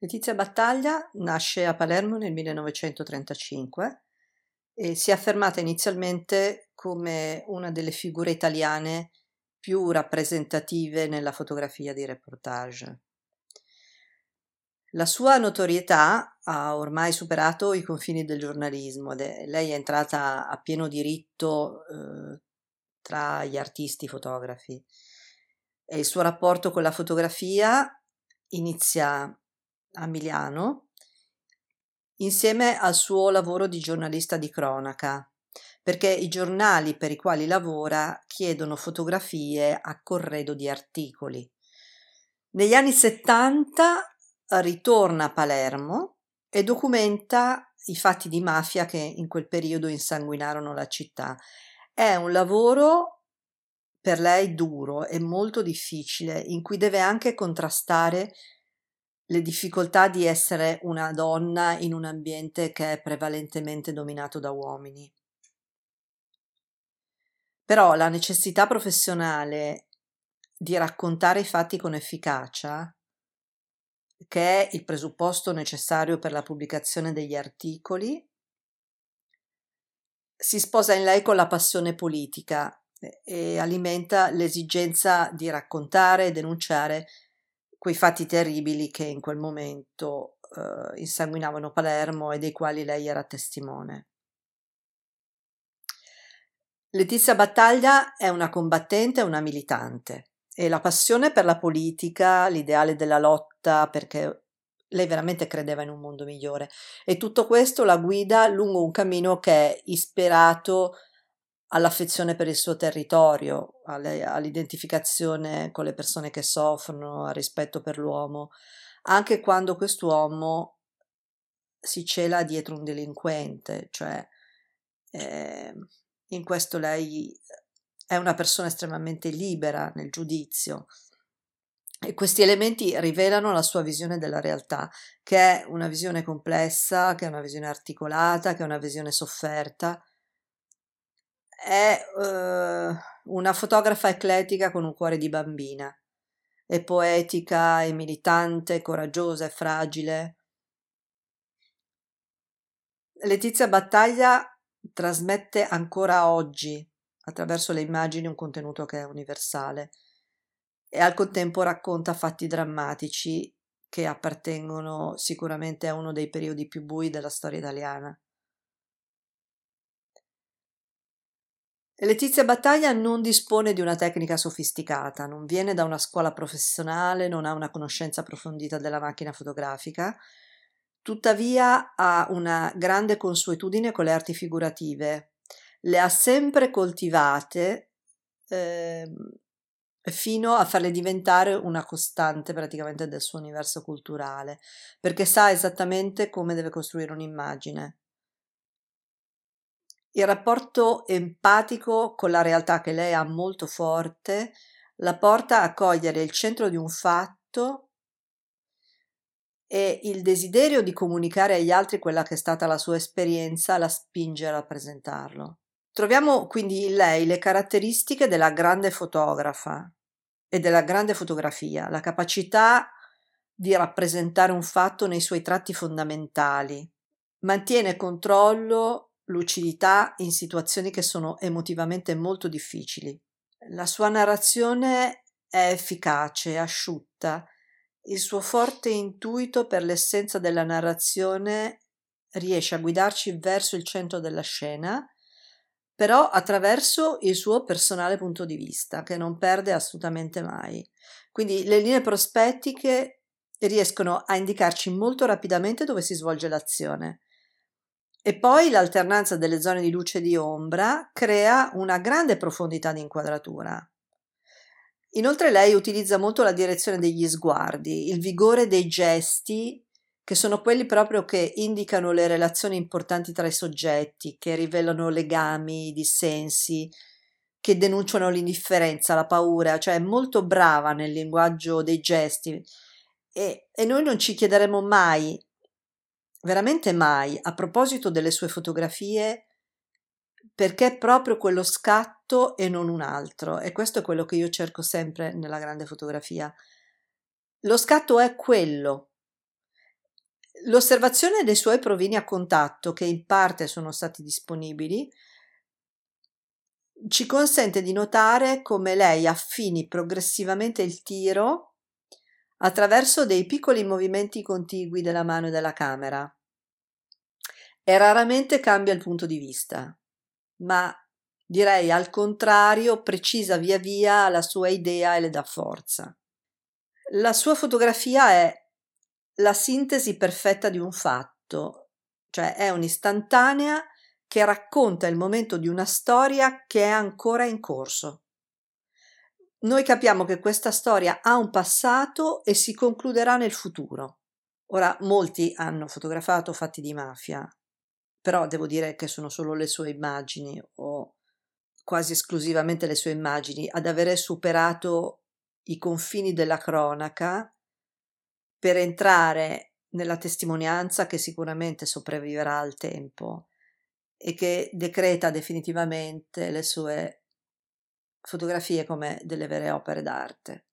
Letizia Battaglia nasce a Palermo nel 1935 e si è affermata inizialmente come una delle figure italiane più rappresentative nella fotografia di reportage. La sua notorietà ha ormai superato i confini del giornalismo ed è, lei è entrata a pieno diritto eh, tra gli artisti fotografi e il suo rapporto con la fotografia inizia a Milano insieme al suo lavoro di giornalista di cronaca, perché i giornali per i quali lavora chiedono fotografie a corredo di articoli. Negli anni 70 ritorna a Palermo e documenta i fatti di mafia che in quel periodo insanguinarono la città. È un lavoro per lei duro e molto difficile, in cui deve anche contrastare le difficoltà di essere una donna in un ambiente che è prevalentemente dominato da uomini. Però la necessità professionale di raccontare i fatti con efficacia, che è il presupposto necessario per la pubblicazione degli articoli, si sposa in lei con la passione politica e alimenta l'esigenza di raccontare e denunciare quei fatti terribili che in quel momento eh, insanguinavano Palermo e dei quali lei era testimone. Letizia Battaglia è una combattente e una militante e la passione per la politica, l'ideale della lotta, perché lei veramente credeva in un mondo migliore e tutto questo la guida lungo un cammino che è ispirato all'affezione per il suo territorio, alle, all'identificazione con le persone che soffrono, al rispetto per l'uomo, anche quando quest'uomo si cela dietro un delinquente, cioè eh, in questo lei è una persona estremamente libera nel giudizio. E questi elementi rivelano la sua visione della realtà, che è una visione complessa, che è una visione articolata, che è una visione sofferta, è uh, una fotografa eclettica con un cuore di bambina. È poetica, è militante, coraggiosa e fragile. Letizia Battaglia trasmette ancora oggi, attraverso le immagini, un contenuto che è universale e al contempo racconta fatti drammatici che appartengono sicuramente a uno dei periodi più bui della storia italiana. Letizia Battaglia non dispone di una tecnica sofisticata, non viene da una scuola professionale, non ha una conoscenza approfondita della macchina fotografica, tuttavia ha una grande consuetudine con le arti figurative, le ha sempre coltivate eh, fino a farle diventare una costante praticamente del suo universo culturale, perché sa esattamente come deve costruire un'immagine il rapporto empatico con la realtà che lei ha molto forte la porta a cogliere il centro di un fatto e il desiderio di comunicare agli altri quella che è stata la sua esperienza la spinge a rappresentarlo. Troviamo quindi in lei le caratteristiche della grande fotografa e della grande fotografia, la capacità di rappresentare un fatto nei suoi tratti fondamentali, mantiene controllo lucidità in situazioni che sono emotivamente molto difficili. La sua narrazione è efficace, asciutta. Il suo forte intuito per l'essenza della narrazione riesce a guidarci verso il centro della scena, però attraverso il suo personale punto di vista, che non perde assolutamente mai. Quindi le linee prospettiche riescono a indicarci molto rapidamente dove si svolge l'azione e poi l'alternanza delle zone di luce e di ombra crea una grande profondità di inquadratura. Inoltre lei utilizza molto la direzione degli sguardi, il vigore dei gesti, che sono quelli proprio che indicano le relazioni importanti tra i soggetti, che rivelano legami, dissensi, che denunciano l'indifferenza, la paura, cioè è molto brava nel linguaggio dei gesti. E, e noi non ci chiederemo mai veramente mai, a proposito delle sue fotografie, perché proprio quello scatto e non un altro. E questo è quello che io cerco sempre nella grande fotografia. Lo scatto è quello. L'osservazione dei suoi provini a contatto, che in parte sono stati disponibili, ci consente di notare come lei affini progressivamente il tiro attraverso dei piccoli movimenti contigui della mano e della camera e raramente cambia il punto di vista, ma direi al contrario precisa via via la sua idea e le dà forza. La sua fotografia è la sintesi perfetta di un fatto, cioè è un'istantanea che racconta il momento di una storia che è ancora in corso. Noi capiamo che questa storia ha un passato e si concluderà nel futuro. Ora, molti hanno fotografato fatti di mafia, però devo dire che sono solo le sue immagini o quasi esclusivamente le sue immagini ad avere superato i confini della cronaca per entrare nella testimonianza che sicuramente sopravviverà al tempo e che decreta definitivamente le sue fotografie come delle vere opere d'arte.